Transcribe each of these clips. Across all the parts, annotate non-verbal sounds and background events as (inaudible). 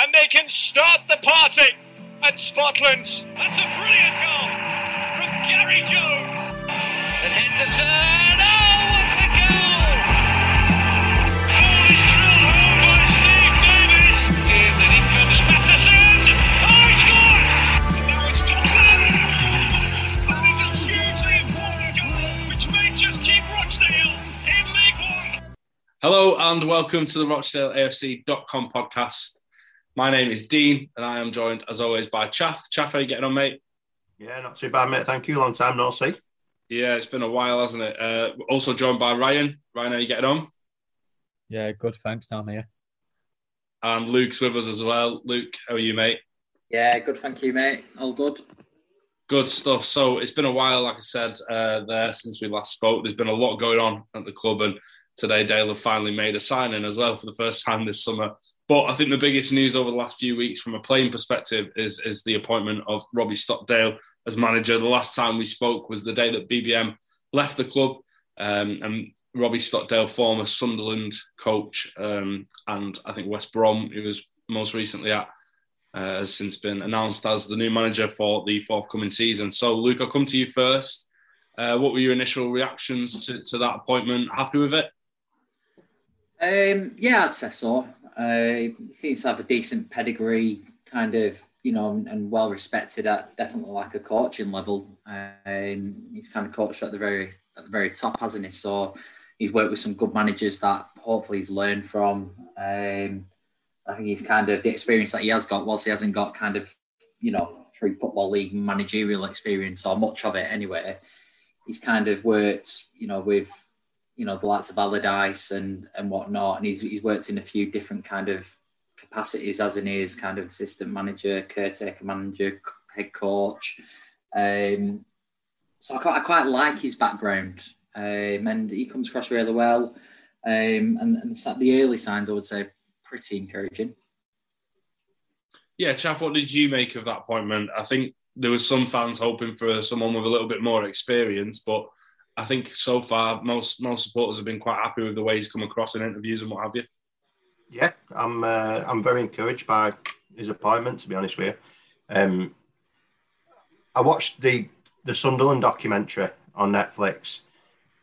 and they can start the party at Spotland. That's a brilliant goal from Gary Jones. And Henderson, oh, what a goal! Oh, goal is drilled home by Steve Davis. And then in comes Matheson. Oh, he scored! And now it's Thompson. That is a hugely important goal, which may just keep Rochdale in League One. Hello and welcome to the RochdaleAFC.com podcast. My name is Dean and I am joined as always by Chaff. Chaff, how you getting on, mate? Yeah, not too bad, mate. Thank you. Long time no see. Yeah, it's been a while, hasn't it? Uh, also joined by Ryan. Ryan, how you getting on? Yeah, good. Thanks down here. And Luke's with us as well. Luke, how are you, mate? Yeah, good. Thank you, mate. All good. Good stuff. So it's been a while, like I said, uh, there since we last spoke. There's been a lot going on at the club, and today Dale have finally made a signing as well for the first time this summer. But I think the biggest news over the last few weeks, from a playing perspective, is is the appointment of Robbie Stockdale as manager. The last time we spoke was the day that BBM left the club, um, and Robbie Stockdale, former Sunderland coach, um, and I think West Brom, who was most recently at, uh, has since been announced as the new manager for the forthcoming season. So, Luke, I'll come to you first. Uh, what were your initial reactions to, to that appointment? Happy with it? Um, yeah, I'd say so. Uh, he seems to have a decent pedigree, kind of, you know, and, and well respected at definitely like a coaching level. Um, he's kind of coached at the very at the very top, hasn't he? So he's worked with some good managers that hopefully he's learned from. Um, I think he's kind of the experience that he has got, whilst he hasn't got kind of, you know, true football league managerial experience or much of it anyway. He's kind of worked, you know, with you know the likes of Allardyce and and whatnot, and he's he's worked in a few different kind of capacities as in his kind of assistant manager, caretaker manager, head coach. Um, so I quite, I quite like his background, um, and he comes across really well. Um, and, and the early signs, I would say, pretty encouraging. Yeah, Chaff, what did you make of that appointment? I think there was some fans hoping for someone with a little bit more experience, but I think so far most most supporters have been quite happy with the way he's come across in interviews and what have you. Yeah, I'm uh, I'm very encouraged by his appointment. To be honest with you, um, I watched the the Sunderland documentary on Netflix,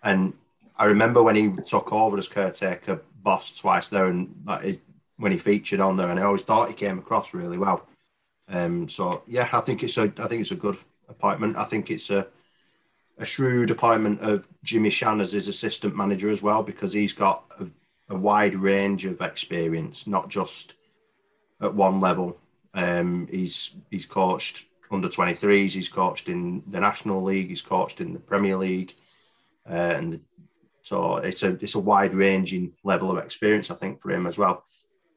and I remember when he took over as caretaker boss twice there, and that is when he featured on there, and I always thought he came across really well. Um, so yeah, I think it's a I think it's a good appointment. I think it's a a shrewd appointment of Jimmy Shan as his assistant manager as well, because he's got a, a wide range of experience, not just at one level. Um, he's he's coached under 23s, he's coached in the National League, he's coached in the Premier League, uh, and so it's a it's a wide ranging level of experience, I think, for him as well.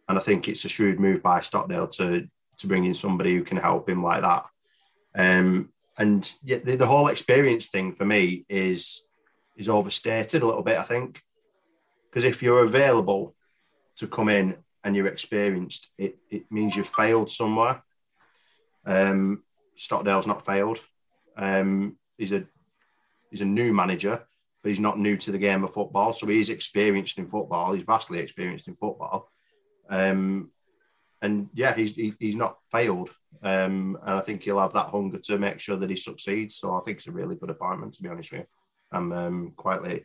And I think it's a shrewd move by Stockdale to to bring in somebody who can help him like that. Um, and yeah, the, the whole experience thing for me is is overstated a little bit. I think because if you're available to come in and you're experienced, it, it means you've failed somewhere. Um, Stockdale's not failed. Um, he's a he's a new manager, but he's not new to the game of football. So he's experienced in football. He's vastly experienced in football. Um, and yeah, he's he, he's not failed, um, and I think he'll have that hunger to make sure that he succeeds. So I think it's a really good appointment, to be honest with you. I'm um, quite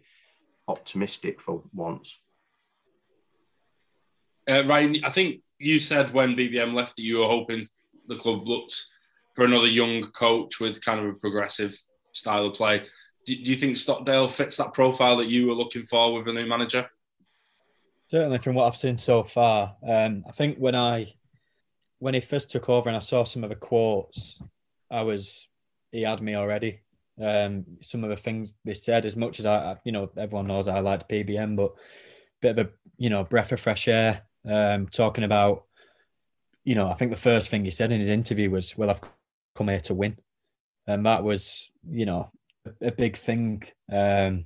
optimistic for once. Uh, Ryan, I think you said when BBM left that you were hoping the club looked for another young coach with kind of a progressive style of play. Do, do you think Stockdale fits that profile that you were looking for with a new manager? Certainly, from what I've seen so far, um, I think when I when he first took over and I saw some of the quotes, I was he had me already. Um, some of the things they said, as much as I, you know, everyone knows I liked BBM, but bit of a you know breath of fresh air. Um, talking about, you know, I think the first thing he said in his interview was, "Well, I've come here to win," and that was, you know, a, a big thing. Um,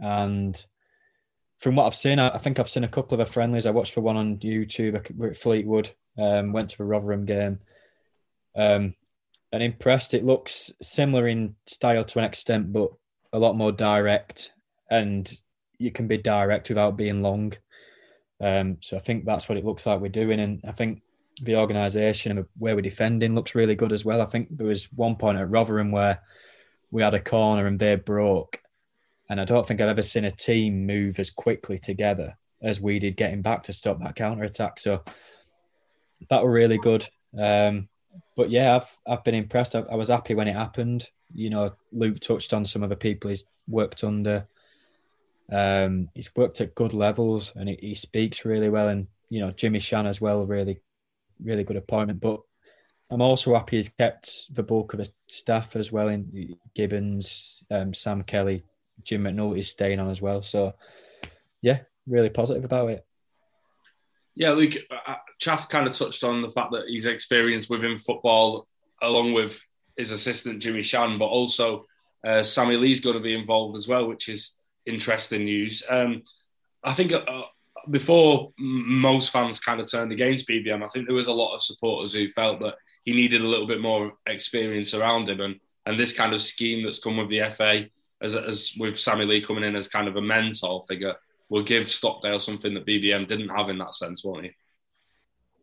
and from what I've seen, I, I, think I've seen a couple of the friendlies. I watched for one on YouTube Fleetwood. Um, went to the Rotherham game. Um, and impressed. It looks similar in style to an extent, but a lot more direct. And you can be direct without being long. Um, so I think that's what it looks like we're doing. And I think the organisation and where we're defending looks really good as well. I think there was one point at Rotherham where we had a corner and they broke, and I don't think I've ever seen a team move as quickly together as we did getting back to stop that counter attack. So that were really good. Um, but yeah, I've I've been impressed. I, I, was happy when it happened. You know, Luke touched on some of the people he's worked under. Um, he's worked at good levels and he, he speaks really well. And you know, Jimmy Shan as well, really, really good appointment. But I'm also happy he's kept the bulk of his staff as well. In Gibbons, um, Sam Kelly, Jim McNulty's staying on as well. So yeah, really positive about it. Yeah, Luke, uh, uh, Chaff kind of touched on the fact that he's experienced within football, along with his assistant Jimmy Shan, but also uh, Sammy Lee's going to be involved as well, which is interesting news. Um, I think uh, before most fans kind of turned against BBM, I think there was a lot of supporters who felt that he needed a little bit more experience around him, and and this kind of scheme that's come with the FA, as, as with Sammy Lee coming in as kind of a mentor figure, will give Stockdale something that BBM didn't have in that sense, won't he?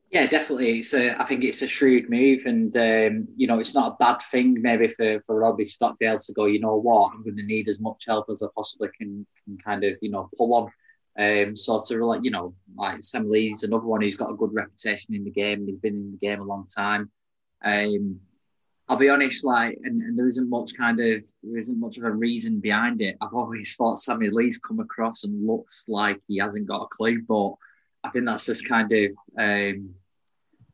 Yeah, definitely. It's a, I think it's a shrewd move, and um, you know, it's not a bad thing maybe for, for Robbie Stockdale to go. You know what? I'm going to need as much help as I possibly can, can kind of you know pull on. Um, sort of like you know, like Sam Lee's another one who's got a good reputation in the game. He's been in the game a long time. Um, I'll be honest, like, and, and, there isn't much kind of there isn't much of a reason behind it. I've always (laughs) thought Sammy Lee's come across and looks like he hasn't got a clue, but I think that's just kind of um,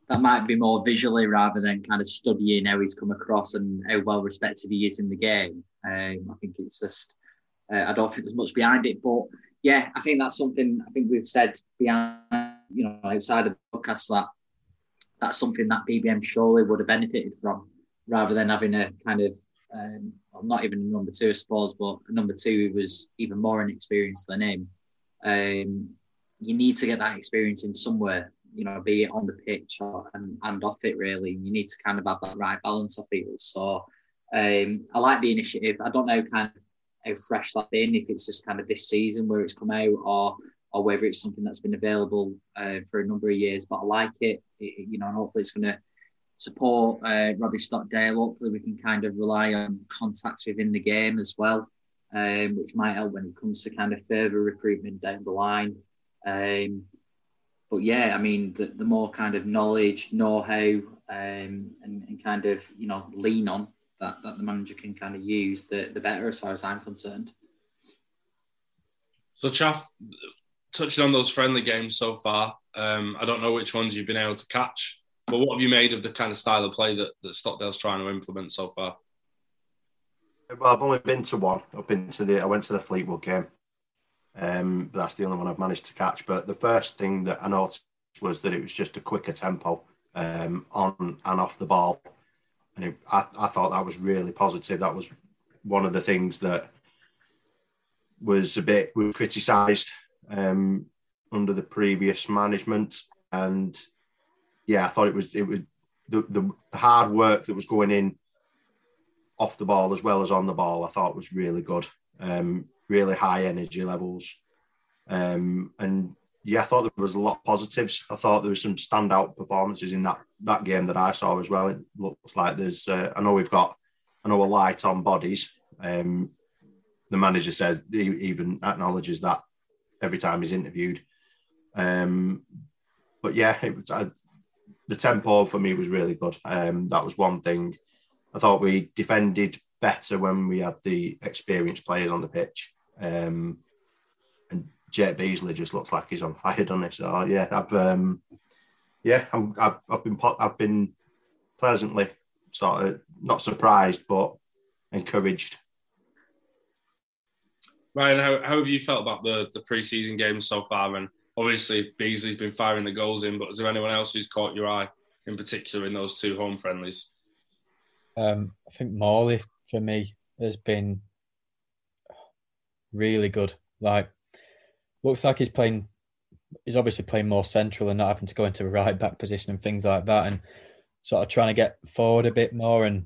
that might be more visually rather than kind of studying how he's come across and how well respected he is in the game. Um, I think it's just uh, I don't think there's much behind it, but yeah, I think that's something I think we've said behind you know outside of the podcast that that's something that BBM surely would have benefited from rather than having a kind of um, not even a number two, I suppose, but a number two who was even more inexperienced than him. Um, you need to get that experience in somewhere, you know, be it on the pitch or and, and off it. Really, you need to kind of have that right balance. I feel so. Um, I like the initiative. I don't know kind of how fresh that's been, if it's just kind of this season where it's come out, or or whether it's something that's been available uh, for a number of years. But I like it, it you know, and hopefully it's going to support uh, Robbie Stockdale. Hopefully, we can kind of rely on contacts within the game as well, um, which might help when it comes to kind of further recruitment down the line. Um, but yeah, I mean, the, the more kind of knowledge, know-how, um, and, and kind of you know lean on that that the manager can kind of use, the the better, as far as I'm concerned. So, Chaff, touching on those friendly games so far, um, I don't know which ones you've been able to catch. But what have you made of the kind of style of play that, that Stockdale's trying to implement so far? Well, I've only been to one. I've been to the. I went to the Fleetwood game. Um, that's the only one I've managed to catch. But the first thing that I noticed was that it was just a quicker tempo um, on and off the ball, and it, I, I thought that was really positive. That was one of the things that was a bit criticised um, under the previous management, and yeah, I thought it was it was the, the, hard work that was going in off the ball as well as on the ball. I thought was really good. Um, really high energy levels, um, and yeah, I thought there was a lot of positives. I thought there was some standout performances in that that game that I saw as well. It looks like there's. Uh, I know we've got. I know a light on bodies. Um, the manager says he even acknowledges that every time he's interviewed. Um, but yeah, it was, I, the tempo for me was really good. Um, that was one thing. I thought we defended better when we had the experienced players on the pitch. Um, and Jake Beesley just looks like he's on fire, doesn't he? So yeah, I've um, yeah, i have I've been I've been pleasantly sort of not surprised, but encouraged. Ryan, how, how have you felt about the the preseason games so far? And obviously Beesley's been firing the goals in, but is there anyone else who's caught your eye in particular in those two home friendlies? Um, I think Morley for me has been really good. Like, looks like he's playing. He's obviously playing more central and not having to go into a right back position and things like that, and sort of trying to get forward a bit more. And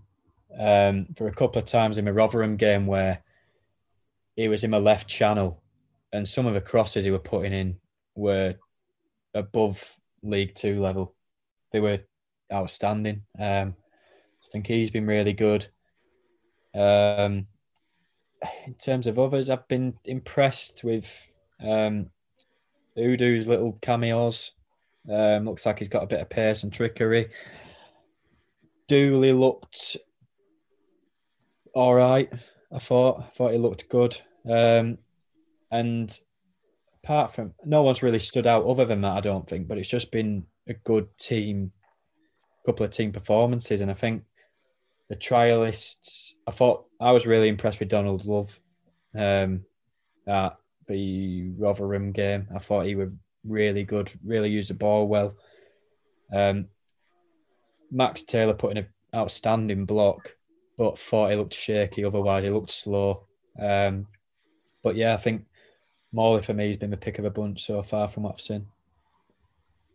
um, for a couple of times in the Rotherham game where he was in my left channel, and some of the crosses he were putting in were above League Two level. they were outstanding. Um, I think he's been really good. Um, in terms of others, I've been impressed with um, little cameos. Um, looks like he's got a bit of pace and trickery. Dooley looked all right. I thought. I thought he looked good. Um, and apart from no one's really stood out other than that, I don't think. But it's just been a good team, couple of team performances, and I think the trialists. I thought I was really impressed with Donald Love um, at the Rotherham game. I thought he was really good, really used the ball well. Um, Max Taylor put in an outstanding block, but thought he looked shaky. Otherwise, he looked slow. Um, but yeah, I think Morley for me has been the pick of a bunch so far from what I've seen.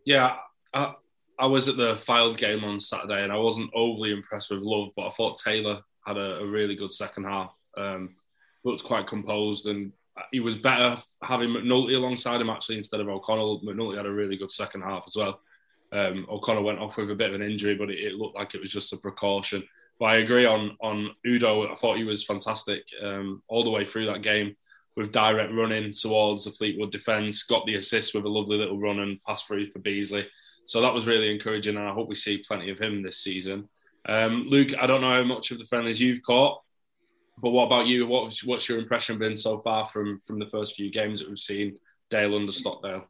Yeah, I, I was at the Fylde game on Saturday and I wasn't overly impressed with Love, but I thought Taylor had a, a really good second half. Um, looked quite composed and he was better having McNulty alongside him actually instead of O'Connell. McNulty had a really good second half as well. Um, O'Connell went off with a bit of an injury, but it, it, looked like it was just a precaution. But I agree on on Odoh. I thought he was fantastic um, all the way through that game with direct running towards the Fleetwood defence. Got the assist with a lovely little run and pass through for Beesley. So that was really encouraging, and I hope we see plenty of him this season. Um, Luke, I don't know how much of the friendlies you've caught, but what about you? What, what's your impression been so far from from the first few games that we've seen Dale under Stockdale?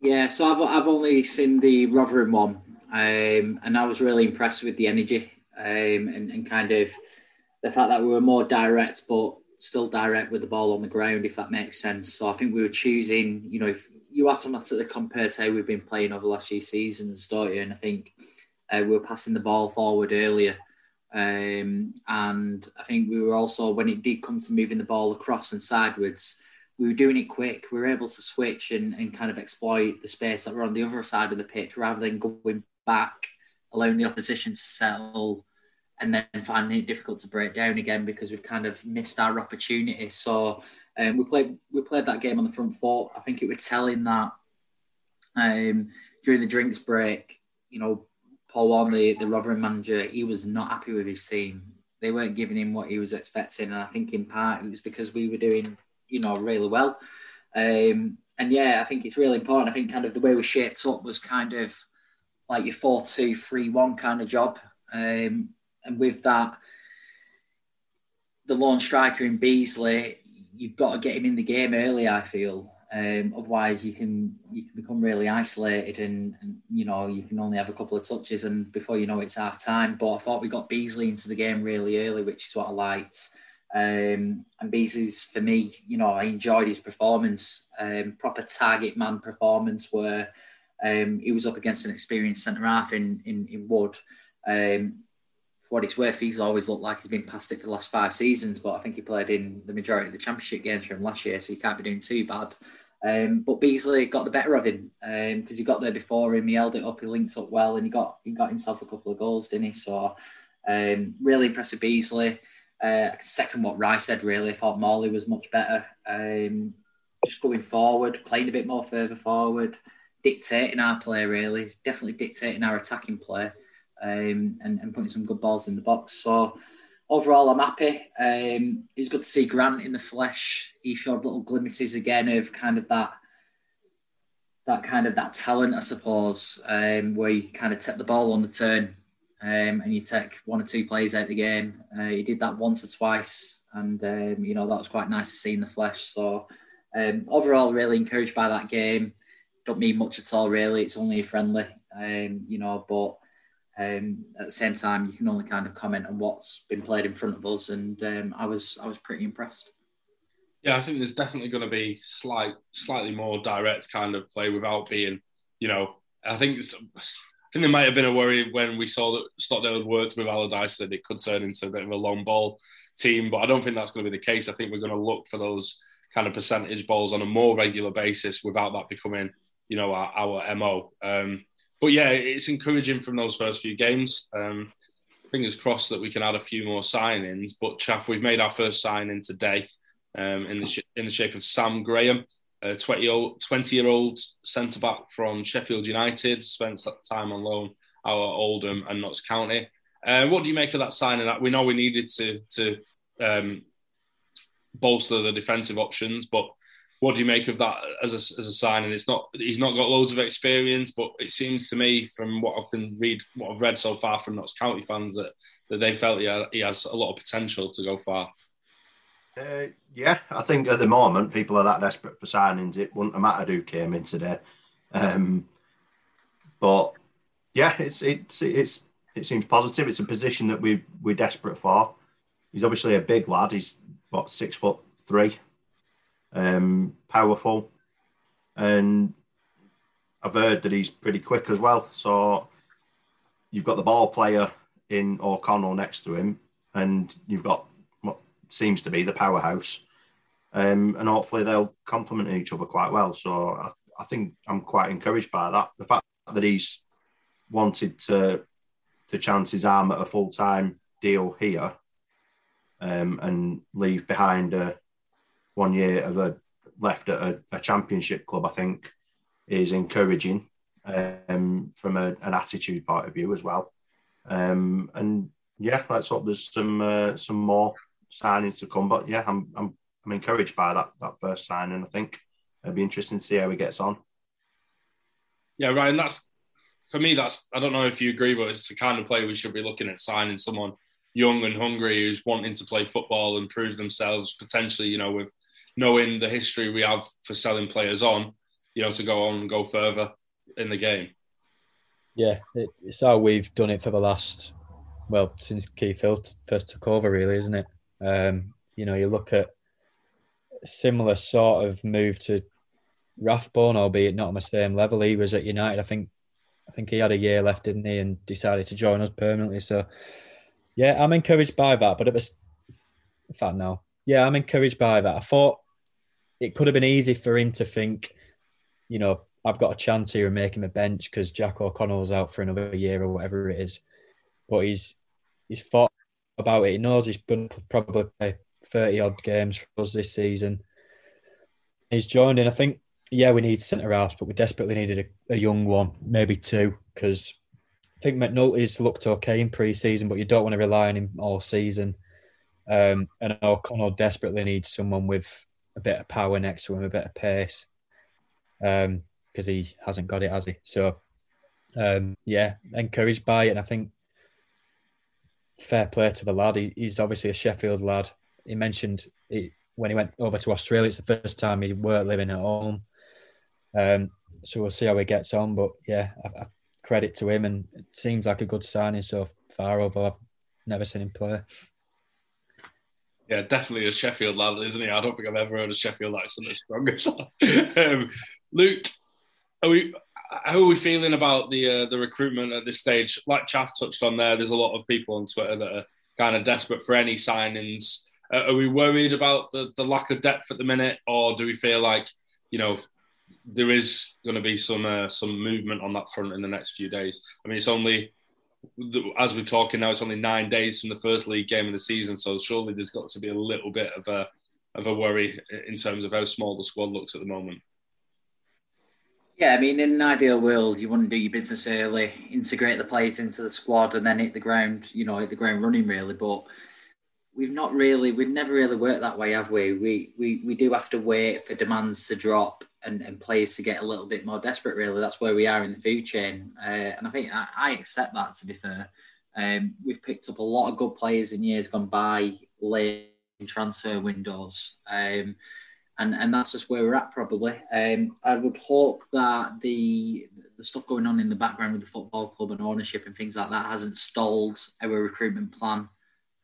Yeah, so I've, I've only seen the Rotherham one, um, and I was really impressed with the energy um, and, and kind of the fact that we were more direct, but still direct with the ball on the ground, if that makes sense. So I think we were choosing, you know, if you automatically compare to how we've been playing over the last few seasons, don't you? And I think uh, we were passing the ball forward earlier. Um, and I think we were also, when it did come to moving the ball across and sideways, we were doing it quick. We were able to switch and, and kind of exploit the space that were on the other side of the pitch rather than going back, allowing the opposition to settle and then finding it difficult to break down again because we've kind of missed our opportunities. So um, we played we played that game on the front foot. I think it was telling that um, during the drinks break, you know, Paul Warne, the, the Rotherham manager, he was not happy with his team. They weren't giving him what he was expecting, and I think in part it was because we were doing you know, really well. Um, and yeah, I think it's really important. I think kind of the way we shaped up was kind of like your 4 2 3 1 kind of job. Um, and with that, the lone striker in Beesley, you've got to get him in the game early, I feel. Um, otherwise, you can you can become really isolated, and, and, you know you can only have a couple of touches, and before you know it's half time. But I thought we got Beesley into the game really early, which is what I liked. Um, and Beesley's for me, you know, I enjoyed his performance, um, proper target man performance where um, he was up against an experienced centre half in, in, in Wood. Um, what it's worth, he's always looked like he's been past it for the last five seasons, but I think he played in the majority of the championship games for him last year, so he can't be doing too bad. Um, but Beesley got the better of him because um, he got there before him. He held it up, he linked up well, and he got he got himself a couple of goals, didn't he? So um, really impressive Beesley. Uh, second, what Rice said, really, I thought Morley was much better. Um, just going forward, playing a bit more further forward, dictating our play, really, definitely dictating our attacking play, um, and, and putting some good balls in the box. So, overall, I'm happy. Um, it was good to see Grant in the flesh. He showed little glimpses again of kind of that that kind of that talent, I suppose, um, where you kind of take the ball on the turn um, and you take one or two plays out of the game. Uh, he did that once or twice, and um, you know that was quite nice to see in the flesh. So um, overall, really encouraged by that game. Don't mean much at all, really. It's only a friendly, um, you know, but um, at the same time, you can only kind of comment on what's been played in front of us, and um, I was I was pretty impressed. Yeah, I think there's definitely going to be slight, slightly more direct kind of play without being, you know, I think I think there might have been a worry when we saw that Stockdale had worked with Allardyce that it could turn into a bit of a long ball team, but I don't think that's going to be the case. I think we're going to look for those kind of percentage balls on a more regular basis without that becoming, you know, our, our mo. Um, but yeah, it's encouraging from those first few games. Um, fingers crossed that we can add a few more signings. But Chaff, we've made our first signing today um, in the sh- in the shape of Sam Graham a 20 year old centre back from Sheffield United, spent time on loan our Oldham and Notts County. Uh, what do you make of that signing? We know we needed to to um, bolster the defensive options, but what do you make of that as a, as a signing? It's not he's not got loads of experience, but it seems to me from what I can read, what I've read so far from Notts County fans, that that they felt he, ha- he has a lot of potential to go far. Uh, yeah, I think at the moment people are that desperate for signings. It wouldn't have mattered who came in today, um, but yeah, it's it's it's it seems positive. It's a position that we we're desperate for. He's obviously a big lad. He's what six foot three, um, powerful, and I've heard that he's pretty quick as well. So you've got the ball player in O'Connell next to him, and you've got what seems to be the powerhouse, um, and hopefully they'll complement each other quite well. So I, I think I'm quite encouraged by that. The fact that he's wanted to to chance his arm at a full time deal here um, and leave behind a one year of a left at a, a championship club, I think is encouraging um, from a, an attitude point of view as well. Um, and yeah, let's hope there's some uh, some more signings to come. But yeah, I'm I'm I'm encouraged by that that first signing. I think it'll be interesting to see how he gets on. Yeah, Ryan, that's for me. That's I don't know if you agree, but it's the kind of player we should be looking at signing someone young and hungry who's wanting to play football and prove themselves potentially. You know, with knowing the history we have for selling players on, you know, to go on and go further in the game. Yeah, it, it's how we've done it for the last, well, since Keith Hill first took over, really, isn't it? Um, you know, you look at similar sort of move to Rathbone, albeit not on the same level. He was at United. I think, I think he had a year left, didn't he, and decided to join us permanently. So, yeah, I'm encouraged by that. But it was, in fact, no, yeah, I'm encouraged by that. I thought it could have been easy for him to think, you know, I've got a chance here and make him a bench because Jack O'Connell's out for another year or whatever it is. But he's he's thought about it. He knows he's going to probably play 30 odd games for us this season. He's joined in. I think, yeah, we need centre halves, but we desperately needed a, a young one, maybe two, because I think McNulty's looked okay in pre season, but you don't want to rely on him all season. Um, and O'Connell desperately needs someone with a bit of power next to him, a bit of pace. Um, because he hasn't got it, has he? So, um, yeah, encouraged by it. And I think fair play to the lad. He, he's obviously a Sheffield lad. He mentioned he, when he went over to Australia, it's the first time he weren't living at home. Um, so we'll see how he gets on. But yeah, I, I credit to him, and it seems like a good signing so far. Although I've never seen him play. Yeah, definitely a Sheffield lad, isn't he? I don't think I've ever heard a Sheffield accent as strong as that. um, Luke, are we? How are we feeling about the uh, the recruitment at this stage? Like Chaff touched on there, there's a lot of people on Twitter that are kind of desperate for any signings. Uh, are we worried about the, the lack of depth at the minute, or do we feel like you know there is going to be some uh, some movement on that front in the next few days? I mean, it's only as we're talking now, it's only nine days from the first league game of the season, so surely there's got to be a little bit of a of a worry in terms of how small the squad looks at the moment. Yeah, I mean, in an ideal world, you wouldn't do your business early, integrate the players into the squad, and then hit the ground, you know, hit the ground running really. But we've not really, we've never really worked that way, have we? We we we do have to wait for demands to drop and, and players to get a little bit more desperate. Really, that's where we are in the food chain, uh, and I think I, I, accept that. To be fair, um, we've picked up a lot of good players in years gone by, late transfer windows. Um, and and that's just where we're at probably. Um, I would hope that the the stuff going on in the background with the football club and ownership and things like that hasn't stalled our recruitment plan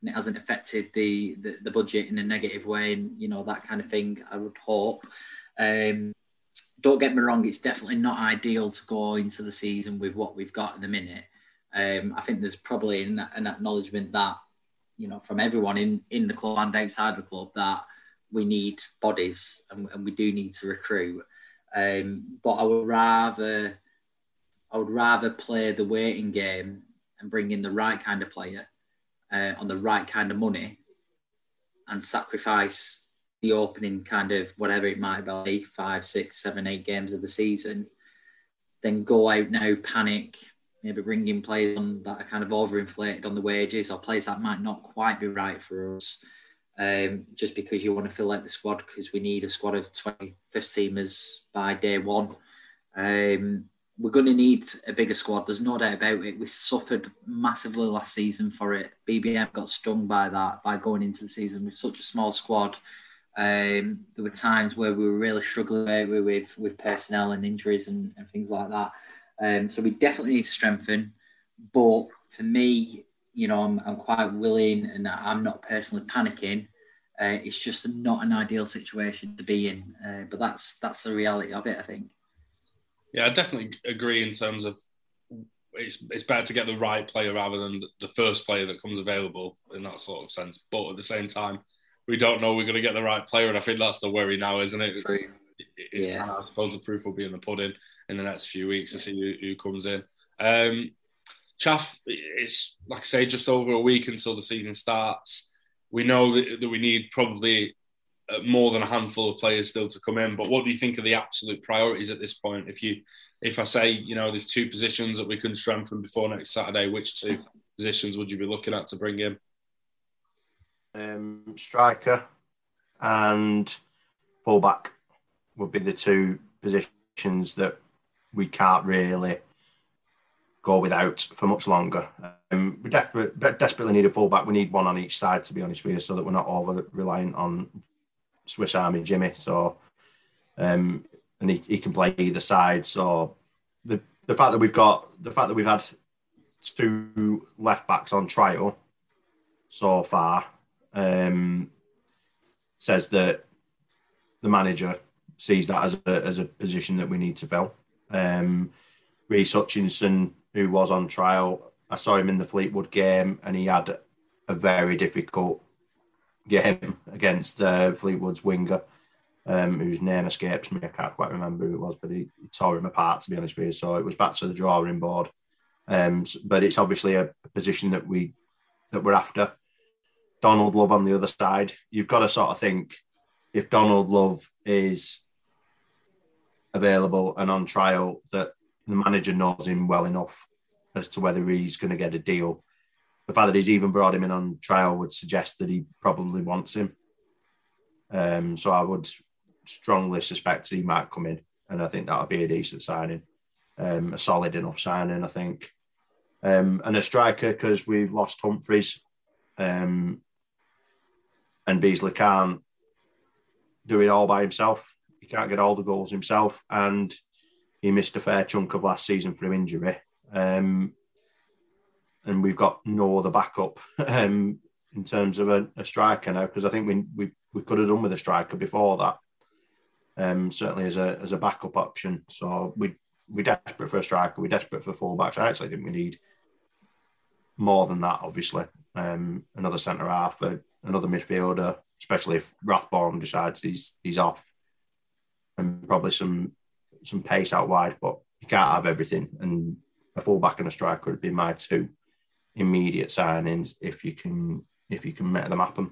and it hasn't affected the, the, the budget in a negative way and you know that kind of thing. I would hope. Um, don't get me wrong; it's definitely not ideal to go into the season with what we've got at the minute. Um, I think there's probably an, an acknowledgement that you know from everyone in in the club and outside the club that we need bodies and, and we do need to recruit. Um, but I would rather I would rather play the waiting game and bring in the right kind of player uh, on the right kind of money and sacrifice the opening kind of whatever it might be five, six, seven, eight games of the season, then go out now, panic, maybe bringing players on that are kind of overinflated on the wages or players that might not quite be right for us. Um, just because you want to fill out the squad because we need a squad of 21st teamers by day one. Um, we're going to need a bigger squad. There's no doubt about it. We suffered massively last season for it. BBM got stung by that by going into the season with such a small squad. Um, there were times where we were really struggling with with personnel and injuries and, and things like that. Um, so we definitely need to strengthen. But for me, you know, I'm, I'm quite willing and I'm not personally panicking. Uh, it's just not an ideal situation to be in. Uh, but that's that's the reality of it, I think. Yeah, I definitely agree in terms of it's it's better to get the right player rather than the first player that comes available in that sort of sense. But at the same time, we don't know we're going to get the right player, and I think that's the worry now, isn't it? True. It's yeah. kind of, I suppose the proof will be in the pudding in the next few weeks to see who, who comes in. Um, Chaff, it's like I say, just over a week until the season starts. We know that, that we need probably uh, more than a handful of players still to come in. But what do you think of the absolute priorities at this point? If you, if I say, you know, there's two positions that we can strengthen before next Saturday, which two positions would you be looking at to bring in? Um, striker and fullback would be the two positions that we can't really go without for much longer. Um, we desperately, desperately need a fullback. We need one on each side, to be honest with you, so that we're not over reliant on Swiss Army Jimmy. So, um, and he, he can play either side. So, the the fact that we've got the fact that we've had two left backs on trial so far um, says that the manager sees that as a, as a position that we need to fill. Um, Hutchinson, who was on trial, I saw him in the Fleetwood game and he had a very difficult game against uh, Fleetwood's winger, um, whose name escapes me. I can't quite remember who it was, but he, he, tore him apart, to be honest with you. So it was back to the drawing board. Um, but it's obviously a position that we that we're after. Donald Love on the other side. You've got to sort of think if Donald Love is available and on trial, that the manager knows him well enough as to whether he's going to get a deal the fact that he's even brought him in on trial would suggest that he probably wants him. Um, so I would strongly suspect he might come in, and I think that would be a decent signing, um, a solid enough signing, I think. Um, and a striker because we've lost Humphrys, um, and Beesley can't do it all by himself. He can't get all the goals himself, and he missed a fair chunk of last season through injury. Um, and we've got no other backup (laughs) um, in terms of a, a striker now because I think we, we we could have done with a striker before that. Um, certainly as a as a backup option. So we we're desperate for a striker. We're desperate for fullbacks. I actually think we need more than that. Obviously, um, another centre half, uh, another midfielder, especially if Rathbone decides he's he's off, and probably some some pace out wide. But you can't have everything, and a fullback and a striker would be my two immediate signings if you can if you can make them happen.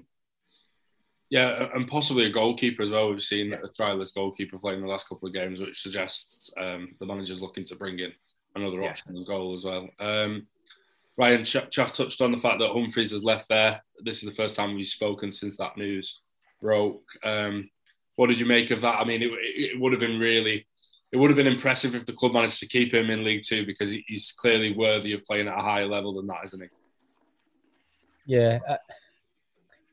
Yeah, and possibly a goalkeeper as well. We've seen a trialist goalkeeper playing the last couple of games, which suggests um, the manager's looking to bring in another yeah. option in goal as well. Um, Ryan Ch- Chaff touched on the fact that Humphrys has left there. This is the first time we've spoken since that news broke. Um, what did you make of that? I mean, it, it would have been really it would have been impressive if the club managed to keep him in League Two because he's clearly worthy of playing at a higher level than that, isn't he? Yeah, uh,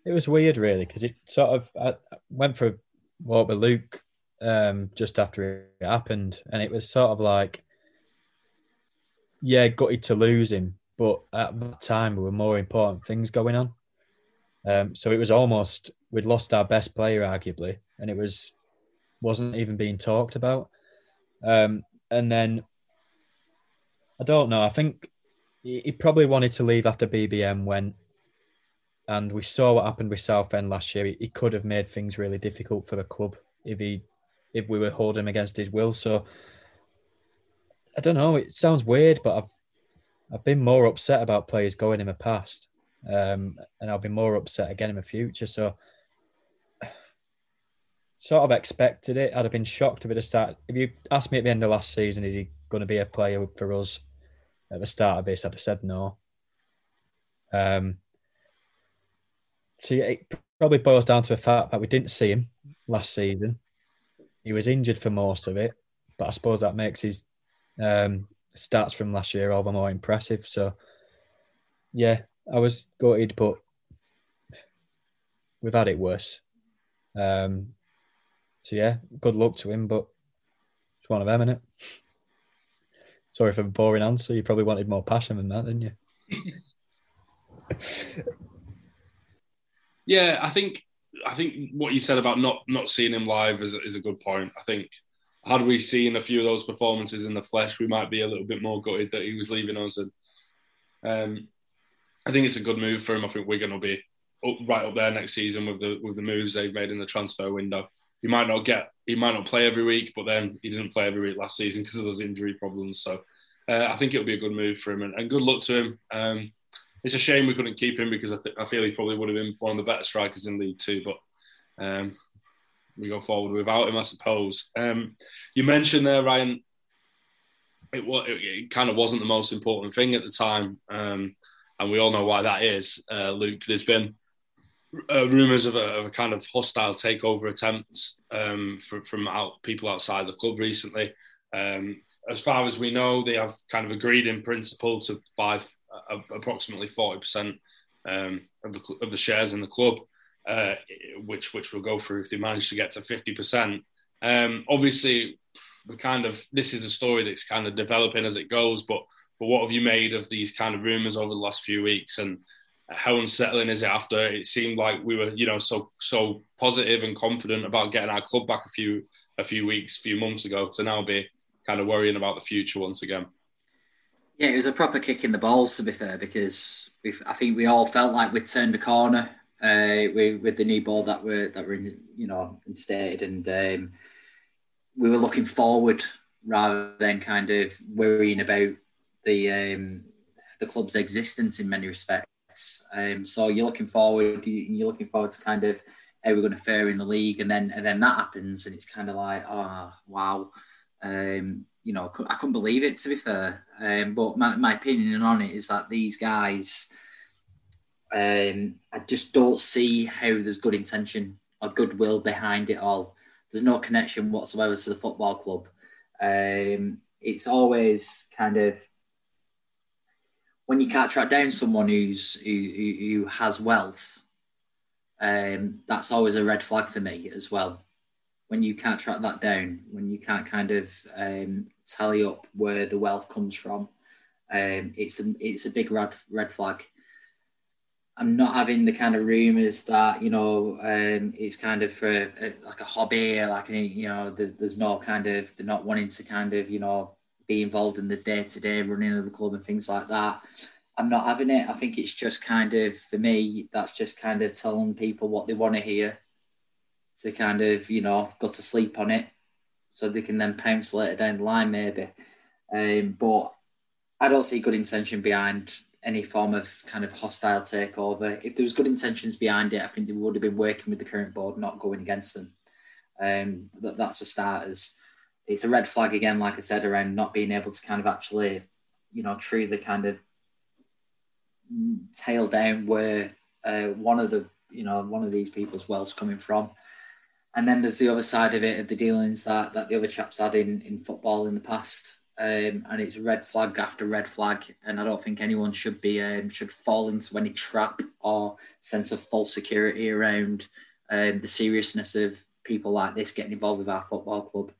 it was weird, really, because it sort of I went for a walk with Luke um, just after it happened, and it was sort of like, yeah, gutted to lose him, but at that time there were more important things going on. Um, so it was almost we'd lost our best player, arguably, and it was wasn't even being talked about. Um, and then I don't know. I think he, probably wanted to leave after BBM went, and we saw what happened with Southend last year. He, he could have made things really difficult for the club if he if we were holding him against his will. So I don't know. It sounds weird, but I've I've been more upset about players going in the past, um, and I'll be more upset again in the future. So sort of expected it. I'd have been shocked if it had started. If you asked me at the end of last season, is he going to be a player for us? at the start of this, I'd have said no. Um, so yeah, it probably boils down to the fact that we didn't see him last season. He was injured for most of it, but I suppose that makes his um, stats from last year all the more impressive. So, yeah, I was gutted, but we've had it worse. Um, so yeah, good luck to him, but it's one of them, isn't it? Sorry for the boring answer. You probably wanted more passion than that, didn't you? (laughs) yeah, I think I think what you said about not not seeing him live is, is a good point. I think had we seen a few of those performances in the flesh, we might be a little bit more gutted that he was leaving us. And um, I think it's a good move for him. I think going to be up, right up there next season with the with the moves they've made in the transfer window. He might not get, he might not play every week, but then he didn't play every week last season because of those injury problems. So uh, I think it'll be a good move for him, and, and good luck to him. Um, it's a shame we couldn't keep him because I, th- I feel he probably would have been one of the better strikers in League Two, but. Um, we go forward without him, I suppose. Um, you mentioned there, Ryan. It, it, it, kind of wasn't the most important thing at the time, um, and we all know why that is. Uh, Luke, there's been uh, rumours of, of a, kind of hostile takeover attempt um, from, from out, people outside the club recently. Um, as far as we know, they have kind of agreed in principle to buy approximately 40% um, of, the, of the shares in the club uh, which which we'll go through if they manage to get to fifty percent. Um, obviously, we kind of this is a story that's kind of developing as it goes. But but what have you made of these kind of rumours over the last few weeks, and how unsettling is it after it seemed like we were you know so so positive and confident about getting our club back a few a few weeks, a few months ago to now be kind of worrying about the future once again. Yeah, it was a proper kick in the balls to be fair, because I think we all felt like we'd turned a corner uh, with, with the new ball that were that were in, you know instated, and um, we were looking forward rather than kind of worrying about the um, the club's existence in many respects. Um, so you're looking forward, you're looking forward to kind of how we're going to fare in the league, and then and then that happens, and it's kind of like, oh wow, um, you know, I couldn't believe it to be fair. Um, but my, my opinion on it is that these guys um, I just don't see how there's good intention or goodwill behind it all. There's no connection whatsoever to the football club. Um, it's always kind of when you can't track down someone who's who, who has wealth. Um, that's always a red flag for me as well. When you can't track that down, when you can't kind of um, tally up where the wealth comes from, um, it's a it's a big red red flag. I'm not having the kind of rumors that you know um, it's kind of for a, like a hobby, like any you know, the, there's no kind of they're not wanting to kind of you know be involved in the day to day running of the club and things like that. I'm not having it. I think it's just kind of for me. That's just kind of telling people what they want to hear, to kind of you know go to sleep on it, so they can then pounce later down the line maybe. Um, but I don't see good intention behind any form of kind of hostile takeover. If there was good intentions behind it, I think they would have been working with the current board, not going against them. Um, that, that's a start. As it's a red flag again, like I said, around not being able to kind of actually, you know, truly kind of tail down where uh, one of the, you know, one of these people's wealth's coming from. And then there's the other side of it, of the dealings that, that the other chaps had in, in football in the past um, and it's red flag after red flag, and I don't think anyone should be um, should fall into any trap or sense of false security around um, the seriousness of people like this getting involved with our football club.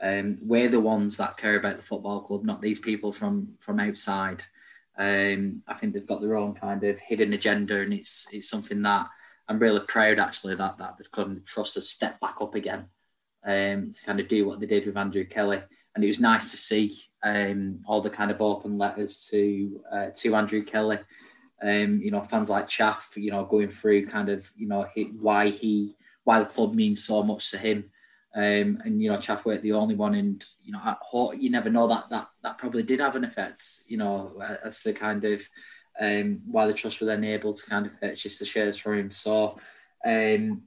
Um, we're the ones that care about the football club, not these people from from outside. Um, I think they've got their own kind of hidden agenda, and it's it's something that I'm really proud actually that that the kind of trust has stepped back up again um, to kind of do what they did with Andrew Kelly and it was nice to see um, all the kind of open letters to uh, to Andrew Kelly. Um, you know, fans like Chaff, you know, going through kind of you know why he why the club means so much to him. Um, and you know, Chaff weren't the only one, and you know, you never know that that that probably did have an effect. You know, as to kind of um, why the trust were then able to kind of purchase the shares for him. So um,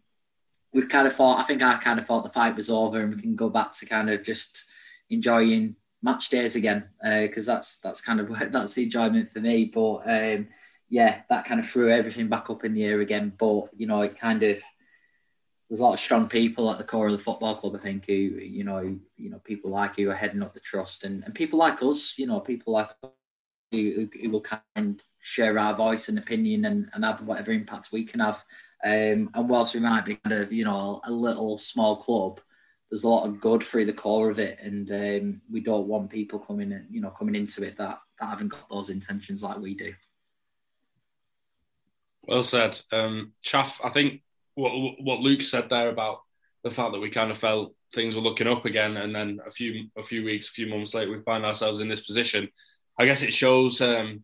we've kind of thought. I think I kind of thought the fight was over, and we can go back to kind of just enjoying match days again because uh, that's that's kind of (laughs) that's the enjoyment for me. But um, yeah, that kind of threw everything back up in the air again. But you know, it kind of there's a lot of strong people at the core of the football club. I think who you know you know people like you are heading up the trust and, and people like us. You know, people like who, who will kind of share our voice and opinion and, and have whatever impact we can have. Um, and whilst we might be kind of you know a little small club, there's a lot of good through the core of it, and um, we don't want people coming in, you know, coming into it that that haven't got those intentions like we do. Well said, um, Chaff. I think what what Luke said there about the fact that we kind of felt things were looking up again, and then a few a few weeks, a few months later, we find ourselves in this position. I guess it shows. Um,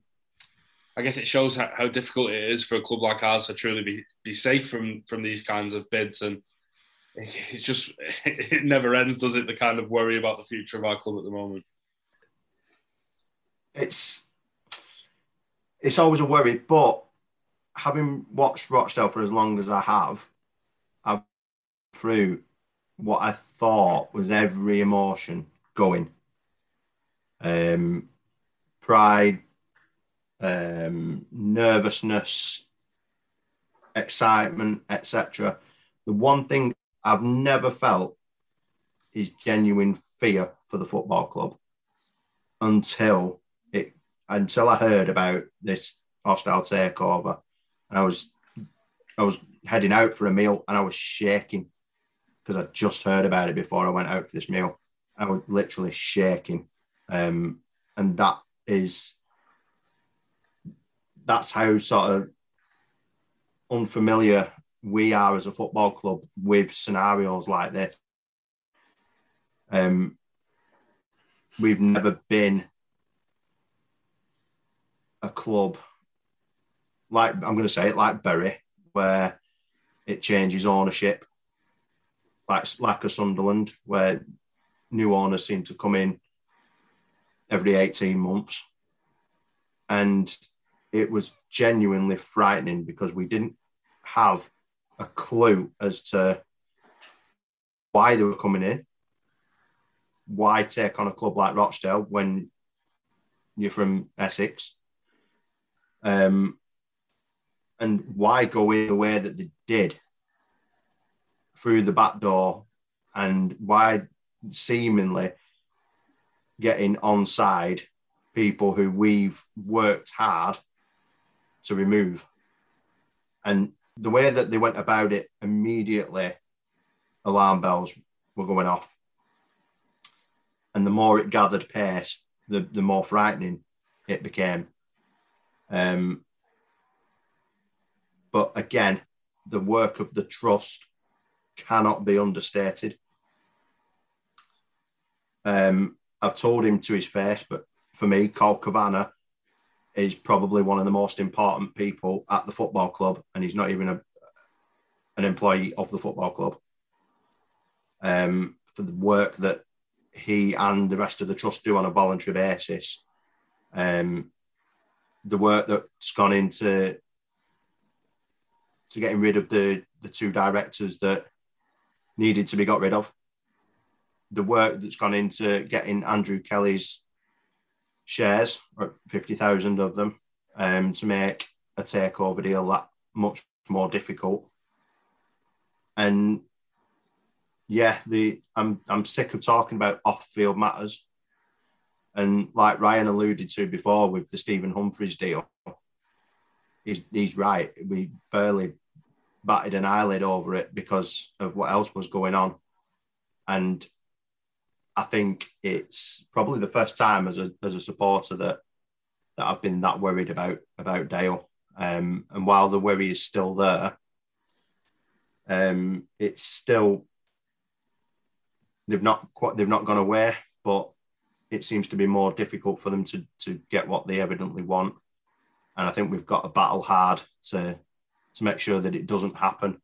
I guess it shows how, how, difficult it is for a club like ours to truly be, be safe from from these kinds of bids and (laughs) it's just (laughs) it never ends, does it? The kind of worry about the future of our club at the moment. It's it's always a worry, but having watched Rochdale for as long as I have, I've through what I thought was every emotion going. Um, pride, um, nervousness, excitement, etc. The one thing I've never felt his genuine fear for the football club until it until I heard about this hostile takeover. And I was I was heading out for a meal and I was shaking because I just heard about it before I went out for this meal. I was literally shaking. Um, and that is that's how sort of unfamiliar we are as a football club with scenarios like this. Um, we've never been a club like I'm going to say it like Bury, where it changes ownership, like like a Sunderland, where new owners seem to come in every 18 months, and it was genuinely frightening because we didn't have a clue as to why they were coming in, why take on a club like Rochdale when you're from Essex, um, and why go in the way that they did through the back door, and why seemingly getting on side people who we've worked hard to remove. And the way that they went about it immediately, alarm bells were going off. And the more it gathered pace, the, the more frightening it became. Um, but again, the work of the trust cannot be understated. Um, I've told him to his face, but for me, Carl Cavanagh is probably one of the most important people at the football club, and he's not even a, an employee of the football club. Um, for the work that he and the rest of the trust do on a voluntary basis, um, the work that's gone into to getting rid of the the two directors that needed to be got rid of, the work that's gone into getting Andrew Kelly's shares, or 50,000 of them, um, to make a takeover deal that much more difficult. And yeah, the I'm I'm sick of talking about off-field matters. And like Ryan alluded to before with the Stephen Humphrys deal, he's he's right. We barely batted an eyelid over it because of what else was going on. And I think it's probably the first time as a as a supporter that that I've been that worried about about Dale. Um, and while the worry is still there, um, it's still they've not quite they've not gone away, but it seems to be more difficult for them to to get what they evidently want. And I think we've got to battle hard to to make sure that it doesn't happen,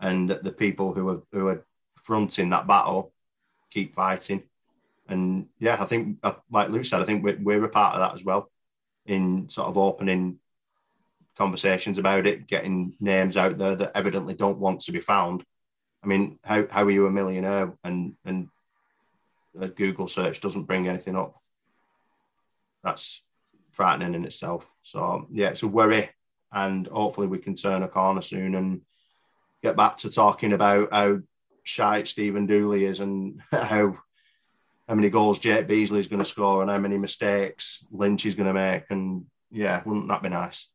and that the people who are who are fronting that battle keep fighting. And yeah, I think, like Luke said, I think we're, we're a part of that as well in sort of opening conversations about it, getting names out there that evidently don't want to be found. I mean, how, how are you a millionaire and and a Google search doesn't bring anything up. That's frightening in itself. So yeah, it's a worry, and hopefully we can turn a corner soon and get back to talking about how shite Stephen Dooley is and (laughs) how how many goals Jake Beesley is going to score and how many mistakes Lynch is going to make. And yeah, wouldn't that be nice?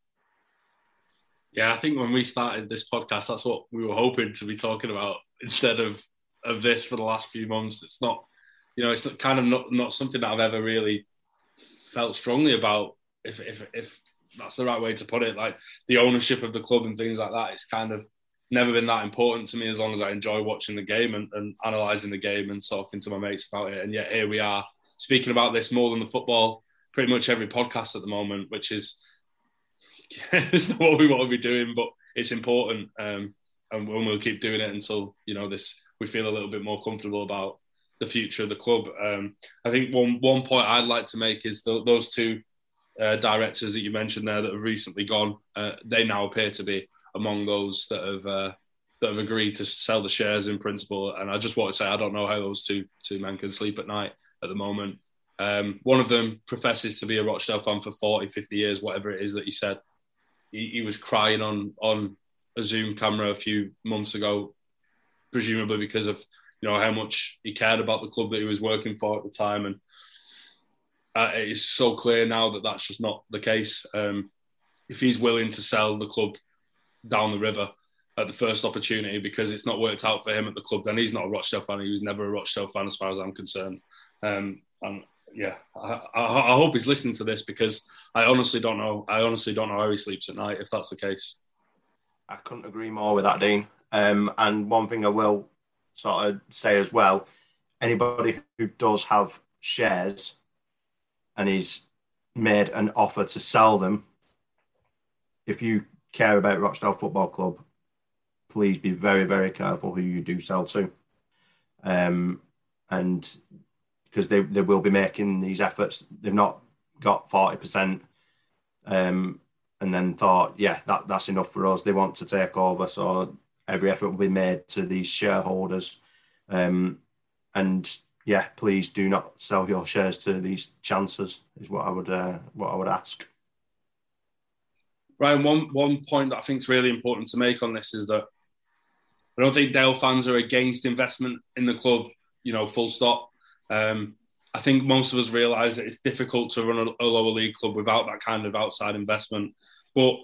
Yeah, I think when we started this podcast, that's what we were hoping to be talking about instead of of this for the last few months. It's not, you know, it's not kind of not, not something that I've ever really felt strongly about. If if if that's the right way to put it, like the ownership of the club and things like that, it's kind of never been that important to me as long as I enjoy watching the game and, and analysing the game and talking to my mates about it. And yet here we are speaking about this more than the football, pretty much every podcast at the moment, which is (laughs) it's not what we want to be doing, but it's important. Um, and we'll keep doing it until you know this we feel a little bit more comfortable about the future of the club. Um, I think one one point I'd like to make is the, those two uh, directors that you mentioned there that have recently gone. Uh, they now appear to be among those that have uh, that have agreed to sell the shares in principle. And I just want to say I don't know how those two two men can sleep at night at the moment. Um, one of them professes to be a Rochdale fan for 40, 50 years, whatever it is that he said. He, he was crying on on a Zoom camera a few months ago, presumably because of you know how much he cared about the club that he was working for at the time, and uh, it is so clear now that that's just not the case. Um, if he's willing to sell the club down the river at the first opportunity because it's not worked out for him at the club, then he's not a Rochdale fan. He was never a Rochdale fan as far as I'm concerned. Um, and yeah, I, I, I, hope he's listening to this because I honestly don't know. I honestly don't know how he sleeps at night if that's the case. I couldn't agree more with that, Dean. Um, and one thing I will sort of say as well anybody who does have shares and he's made an offer to sell them, if you care about Rochdale Football Club, please be very, very careful who you do sell to. Um, and because they, they will be making these efforts, they've not got 40%. Um, and then thought, yeah, that, that's enough for us. They want to take over. So every effort will be made to these shareholders. Um, and yeah, please do not sell your shares to these chances. Is what I would uh, what I would ask. Ryan, one one point that I think is really important to make on this is that I don't think Dale fans are against investment in the club. You know, full stop. Um, I think most of us realise that it's difficult to run a, a, lower league club without that kind of outside investment. But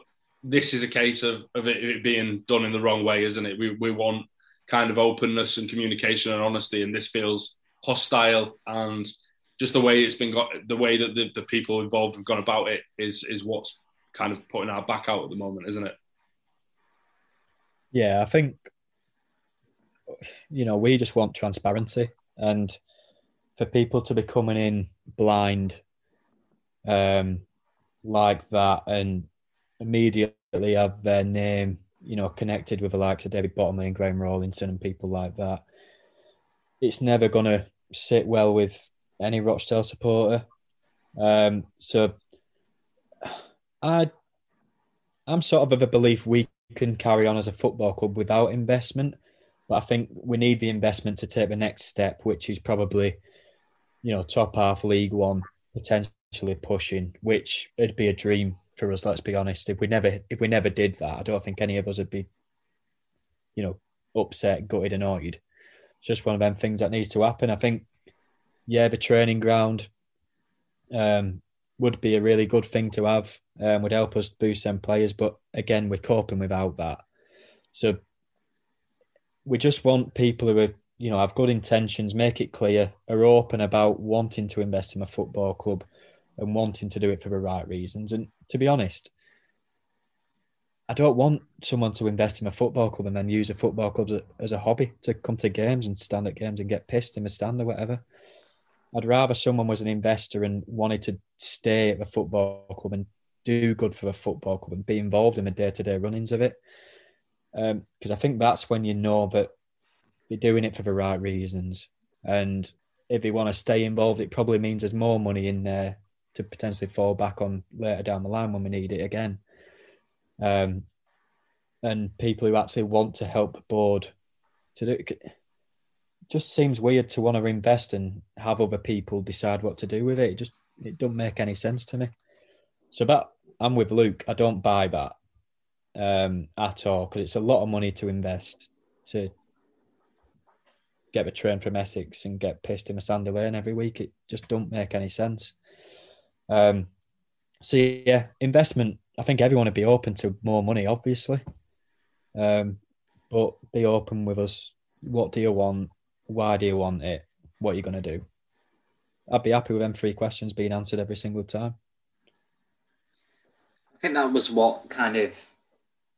this is a case of, of it, it, being done in the wrong way, isn't it? We, we want kind of openness and communication and honesty, and this feels hostile and just the way it's been got, the way that the, the people involved have gone about it is is what's kind of putting our back out at the moment, isn't it? Yeah, I think you know we just want transparency and for people to be coming in blind um like that and immediately have their name you know connected with the likes of David Bottomley and Graham Rawlinson and people like that it's never to sit well with any Rochdale supporter um so I I'm sort of of a belief we can carry on as a football club without investment, but I think we need the investment to take the next step, which is probably, you know, top half League One, potentially pushing, which it'd be a dream for us. Let's be honest. If we never if we never did that, I don't think any of us would be, you know, upset, gutted, annoyed. It's just one of them things that needs to happen. I think, yeah, the training ground, um, would be a really good thing to have. Um, would help us boost some players, but again, we're coping without that. So we just want people who are, you know, have good intentions, make it clear, are open about wanting to invest in a football club and wanting to do it for the right reasons. And to be honest, I don't want someone to invest in a football club and then use a football club as a, as a hobby to come to games and stand at games and get pissed in the stand or whatever. I'd rather someone was an investor and wanted to stay at the football club and do good for the football club and be involved in the day to day runnings of it. Because um, I think that's when you know that you're doing it for the right reasons. And if you want to stay involved, it probably means there's more money in there to potentially fall back on later down the line when we need it again. Um, and people who actually want to help the board to do it just seems weird to want to invest and have other people decide what to do with it. It just it don't make any sense to me. So that I'm with Luke. I don't buy that um, at all because it's a lot of money to invest to get the train from Essex and get pissed in a sandy lane every week. It just don't make any sense. Um, so yeah, investment. I think everyone would be open to more money, obviously. Um, but be open with us. What do you want? Why do you want it? What are you going to do? I'd be happy with them three questions being answered every single time. I think that was what kind of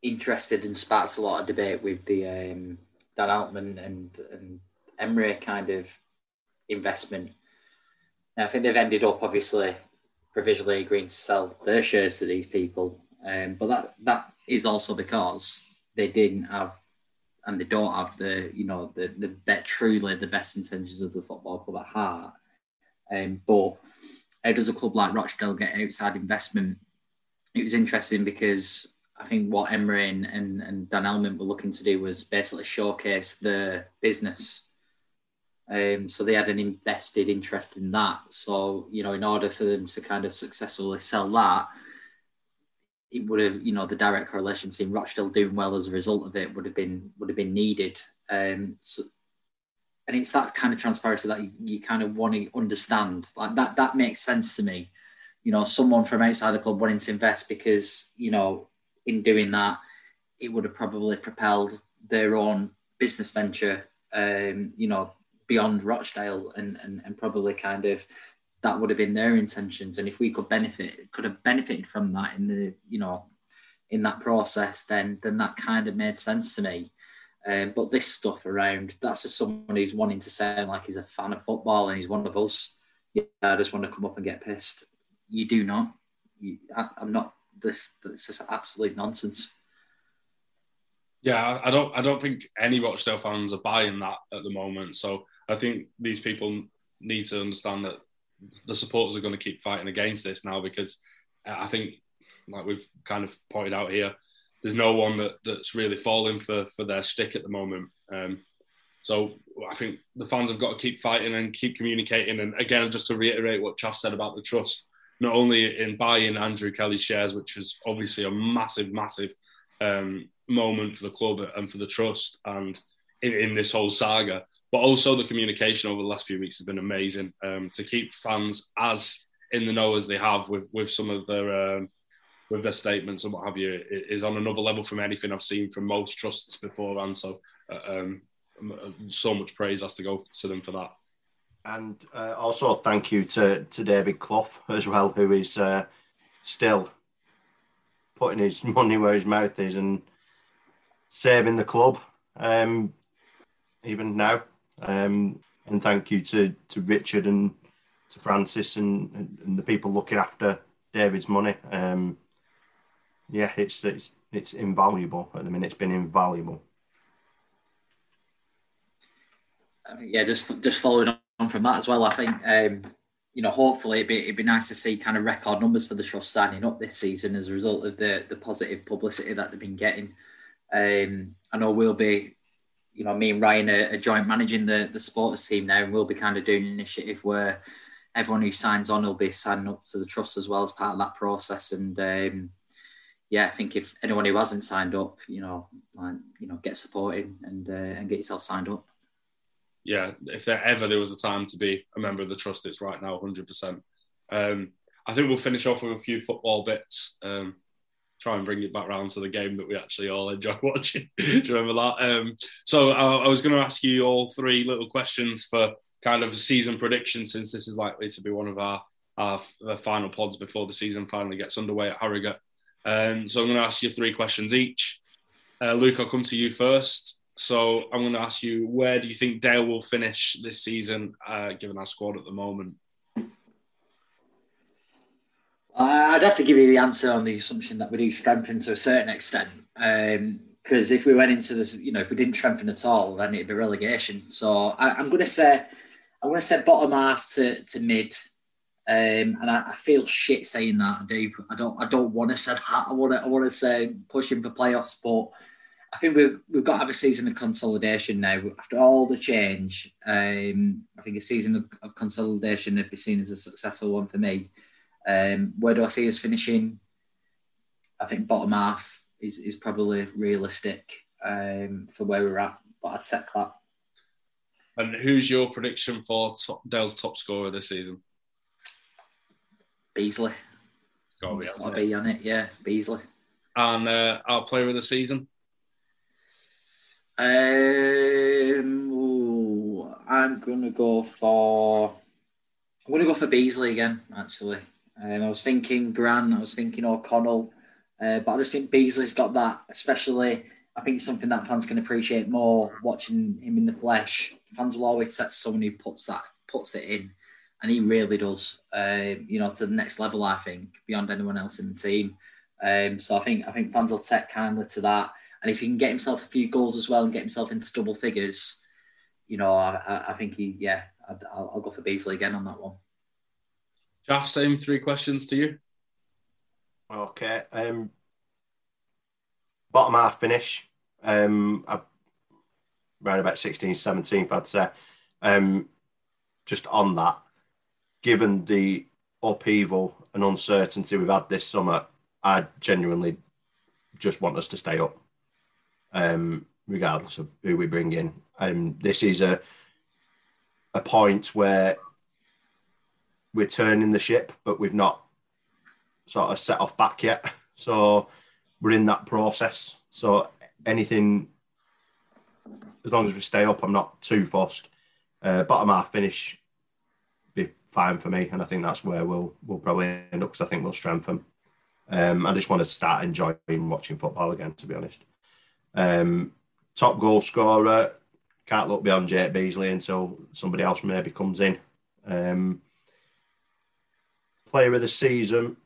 interested and sparked a lot of debate with the um, Dan Altman and, and Emery kind of investment. Now, I think they've ended up obviously provisionally agreeing to sell their shares to these people, um, but that that is also because they didn't have and they don't have the you know the the truly the best intentions of the football club at heart. Um, but how does a club like Rochdale get outside investment? It was interesting because I think what Emery and, and, and Dan Altman were looking to do was basically showcase the business. Um, so they had an invested interest in that. So, you know, in order for them to kind of successfully sell that, it would have, you know, the direct correlation between Rochdale doing well as a result of it would have been would have been needed. Um, so, and it's that kind of transparency that you, you kind of want to understand. Like that, that makes sense to me. You know, someone from outside the club wanting to invest because you know, in doing that, it would have probably propelled their own business venture. Um, you know, beyond Rochdale and, and and probably kind of that would have been their intentions. And if we could benefit, could have benefited from that in the, you know, in that process, then then that kind of made sense to me. Um, but this stuff around, that's just someone who's wanting to sound like he's a fan of football and he's one of us. Yeah, I just want to come up and get pissed. You do not. You, I, am not. This. This is absolute nonsense. Yeah, I don't. I don't think any Rochdale fans are buying that at the moment. So I think these people need to understand that the supporters are going to keep fighting against this now because I think, like we've kind of pointed out here, there's no one that, that's really falling for for their stick at the moment. Um, so I think the fans have got to keep fighting and keep communicating. And again, just to reiterate what Chaff said about the trust, not only in buying Andrew Kelly's shares, which was obviously a massive, massive um, moment for the club and for the trust, and in, in this whole saga, but also the communication over the last few weeks has been amazing um, to keep fans as in the know as they have with with some of their um, with their statements and what have you is on another level from anything I've seen from most trusts beforehand. So, uh, um, so much praise has to go to them for that. And uh, also thank you to to David Clough as well, who is uh, still putting his (laughs) money where his mouth is and saving the club um, even now. Um, and thank you to, to Richard and to Francis and, and the people looking after David's money. Um, yeah, it's, it's it's invaluable at the minute. It's been invaluable. Yeah, just just following from that as well. I think um, you know, hopefully it'd be, it'd be nice to see kind of record numbers for the trust signing up this season as a result of the the positive publicity that they've been getting. Um, I know we'll be you know, me and Ryan are, are, joint managing the the sports team now, and we'll be kind of doing an initiative where everyone who signs on will be signing up to the trust as well as part of that process. And um, yeah, I think if anyone who hasn't signed up, you know, like, you know, get supported and uh, and get yourself signed up. Yeah, if there ever there was a time to be a member of the trust, it's right now, hundred um, percent. I think we'll finish off with a few football bits. Um, try and bring it back around to the game that we actually all enjoy (laughs) watching. Do you remember that? Um, so I, I was going to ask you all three little questions for kind of a season prediction, since this is likely to be one of our, our, our final pods before the season finally gets underway at Harrogate. Um, so I'm going to ask you three questions each. Uh, Luke, I'll come to you first. So I'm going to ask you, where do you think Dale will finish this season, uh, given our squad at the moment? I'd have to give you the answer on the assumption that we do strengthen to a certain extent. Because um, if we went into this, you know, if we didn't strengthen at all, then it'd be relegation. So I, am going to say, I'm going to say bottom half to, to mid. Um, and I, I, feel shit saying that. I do. I don't. I don't want to say (laughs) that. I want to. I want to say pushing for playoffs, but I think we've, we've got to have a season of consolidation now. After all the change, um, I think a season of, of, consolidation would be seen as a successful one for me. Um, where do I see us finishing? I think bottom half is, is probably realistic um, for where we're at, but I'd set that. And who's your prediction for top, Dale's top scorer this season? Beesley. It's got to be, got to be on it, yeah, Beesley. And uh, our player of the season? Um, I'm gonna go for. I'm gonna go for Beesley again. Actually, um, I was thinking Grant. I was thinking O'Connell, uh, but I just think Beesley's got that. Especially, I think it's something that fans can appreciate more watching him in the flesh. Fans will always set someone who puts that puts it in, and he really does. Uh, you know, to the next level. I think beyond anyone else in the team. Um, so I think I think fans will take kindly to that. And if he can get himself a few goals as well and get himself into double figures, you know, I, I think he, yeah, i will go for Beesley again on that one. Chaff, same three questions to you. Okay. Um, bottom half finish. Um, around about 16th, 17th, I'd say. Um, just on that, given the upheaval and uncertainty we've had this summer, I genuinely just want us to stay up um, regardless of who we bring in. Um, this is a a point where we're turning the ship, but we've not sort of set off back yet. (laughs) So we're in that process. So anything, as long as we stay up, I'm not too fussed. Uh, bottom half finish be fine for me, and I think that's where we'll we'll probably end up because I think we'll strengthen. Um, I just want to start enjoying watching football again, to be honest. Um, top goal scorer, can't look beyond Jake Beesley until somebody else maybe comes in. Um, player of the season,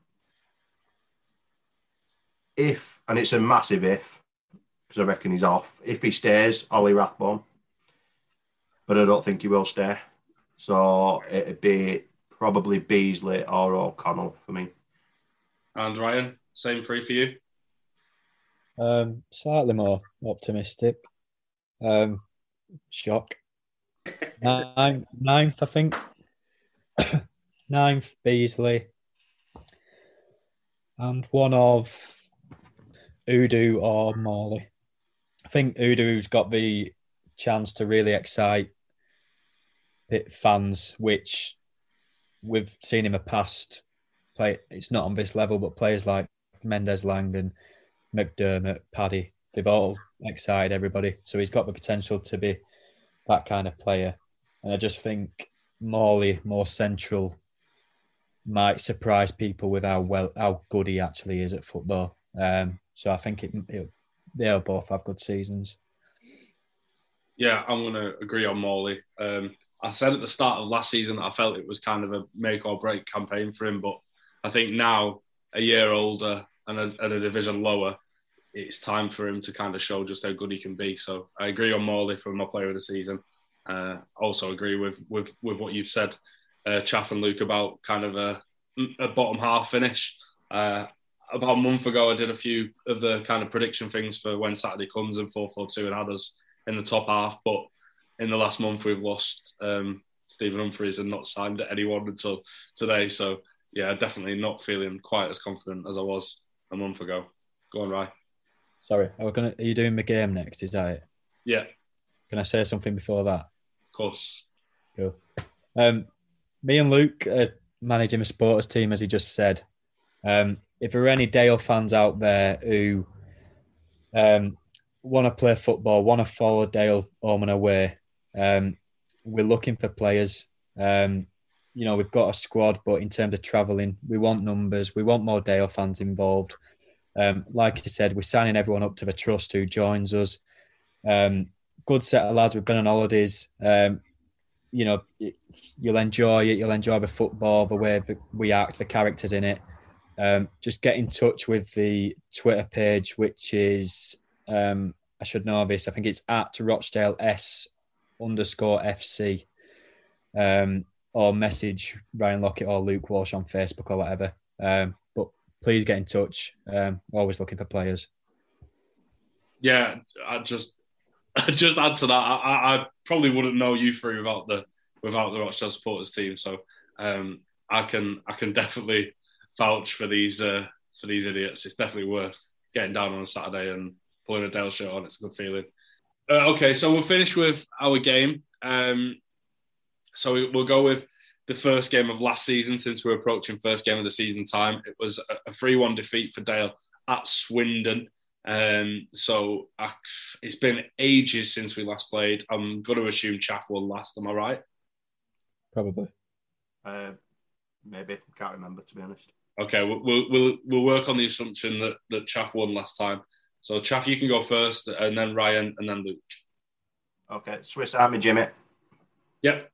if, and it's a massive if, because I reckon he's off. If he stays, Ollie Rathbone, but I don't think he will stay. So it'd be probably Beesley or O'Connell for me. And Ryan, same three for you. Um, slightly more optimistic. Um, shock. Nine, ninth, I think. (coughs) ninth, Beesley. And one of Odoh or Morley. I think Odoh's got the chance to really excite fans, which we've seen in the past play. It's not on this level, but players like Mendez-Laing and McDermott, Paddy, they've all excited everybody. So he's got the potential to be that kind of player. And I just think Morley, more central, might surprise people with how well how good he actually is at football. Um, so I think it, it, they'll both have good seasons. Yeah, I'm going to agree on Morley. Um, I said at the start of last season that I felt it was kind of a make or break campaign for him, but I think now, a year older and a, and a division lower, it's time for him to kind of show just how good he can be. So I agree on Morley for my player of the season. Uh, also agree with, with with what you've said, uh, Chaff and Luke about kind of a, a bottom half finish. Uh, about a month ago, I did a few of the kind of prediction things for when Saturday comes and 4 4 2 and others in the top half. But in the last month, we've lost um, Stephen Humphrys and not signed anyone until today. So, yeah, definitely not feeling quite as confident as I was a month ago. Go on, Ryan. Sorry, are, gonna, are you doing the game next? Is that it? Yeah. Can I say something before that? Of course. Cool. Um, me and Luke are managing a supporters team, as he just said. Um, if there are any Dale fans out there who um, want to play football, want to follow Dale home and away, um, we're looking for players. Um, you know, we've got a squad, but in terms of travelling, we want numbers. We want more Dale fans involved. Um, like you said, we're signing everyone up to the trust who joins us. Um, good set of lads. We've been on holidays. Um, you know, you'll enjoy it. You'll enjoy the football, the way we act, the characters in it. Um, just get in touch with the Twitter page, which is um, I should know this. I think it's at Rochdale S underscore FC, um, or message Ryan Lockett or Luke Walsh on Facebook or whatever. Please get in touch. Um, always looking for players. yeah, I just (laughs) I just add to that. I, I probably wouldn't know you three without the without the Rochdale supporters team. So um, I can I can definitely vouch for these uh, for these idiots. It's definitely worth getting down on a Saturday and pulling a Dale shirt on. It's a good feeling. Uh, okay, so we'll finish with our game. Um, so we'll go with the first game of last season since we're approaching first game of the season time. It was a 3 1 defeat for Dale at Swindon. Um, so uh, it's been ages since we last played. I'm going to assume Chaff won last. Am I right? Probably. Uh, maybe can't remember to be honest. Okay, we'll, we'll we'll work on the assumption that that Chaff won last time. So Chaff, you can go first, and then Ryan, and then Luke. Okay, Swiss Army Jimmy. Yep.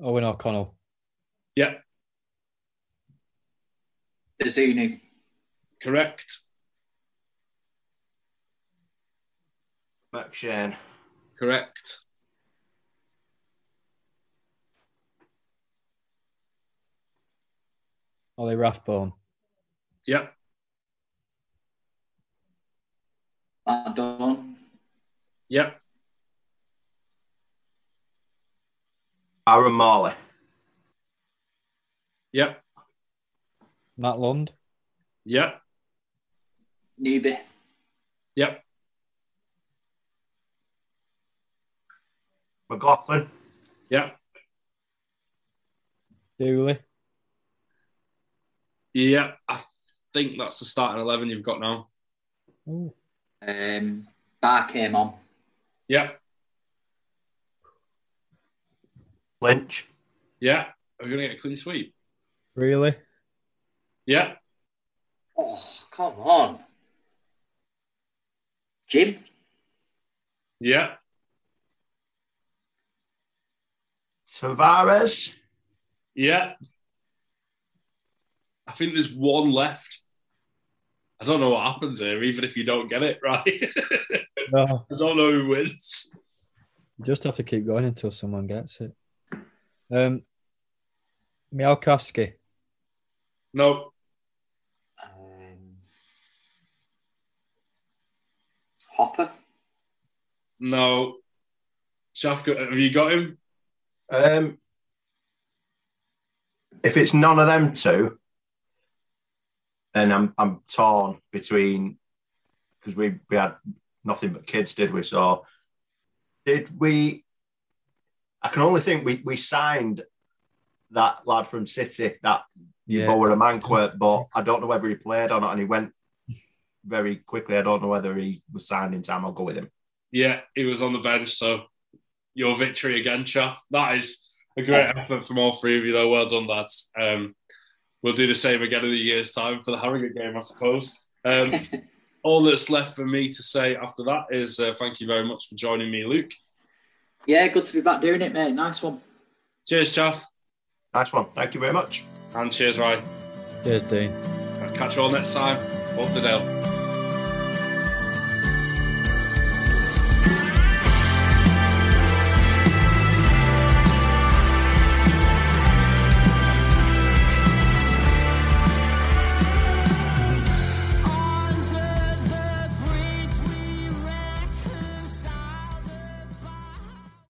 Eoghan O'Connell. Yep. Bazunu. Correct. McShane. Correct. Ollie Rathbone. Yep. Matt Dunn. Yep. Aaron Morley. Yep. Matt Lund. Yep. Newby. Yep. McLaughlin. Yep. Dooley. Yeah, I think that's the starting eleven you've got now. Ooh. Um, Bar came on. Yep. Lynch. Yeah. Are we gonna get a clean sweep? Really? Yeah. Oh, come on. Jim. Yeah. Tavares. Yeah. I think there's one left. I don't know what happens here, even if you don't get it (laughs) right. No. I don't know who wins. You just have to keep going until someone gets it. Um, Miałkowski. No. Um, Hopper. No. Shafka, have you got him? Um, if it's none of them two, then I'm I'm torn between because we we had nothing but kids, did we? So did we? I can only think we we signed that lad from City that you Yeah. borrowed a Manquert, but I don't know whether he played or not, and he went very quickly. I don't know whether he was signed in time. I'll go with him. Yeah, he was on the bench. So your victory again, Chaff. That is a great effort from all three of you, though. Well done, lads. Um, we'll do the same again in a year's time for the Harrogate game, I suppose. Um, (laughs) all that's left for me to say after that is uh, thank you very much for joining me, Luke. Yeah, good to be back doing it, mate. Nice one. Cheers, Chaff. Nice one. Thank you very much. And cheers, Ryan. Cheers, Dean. Catch you all next time. Up the Dale.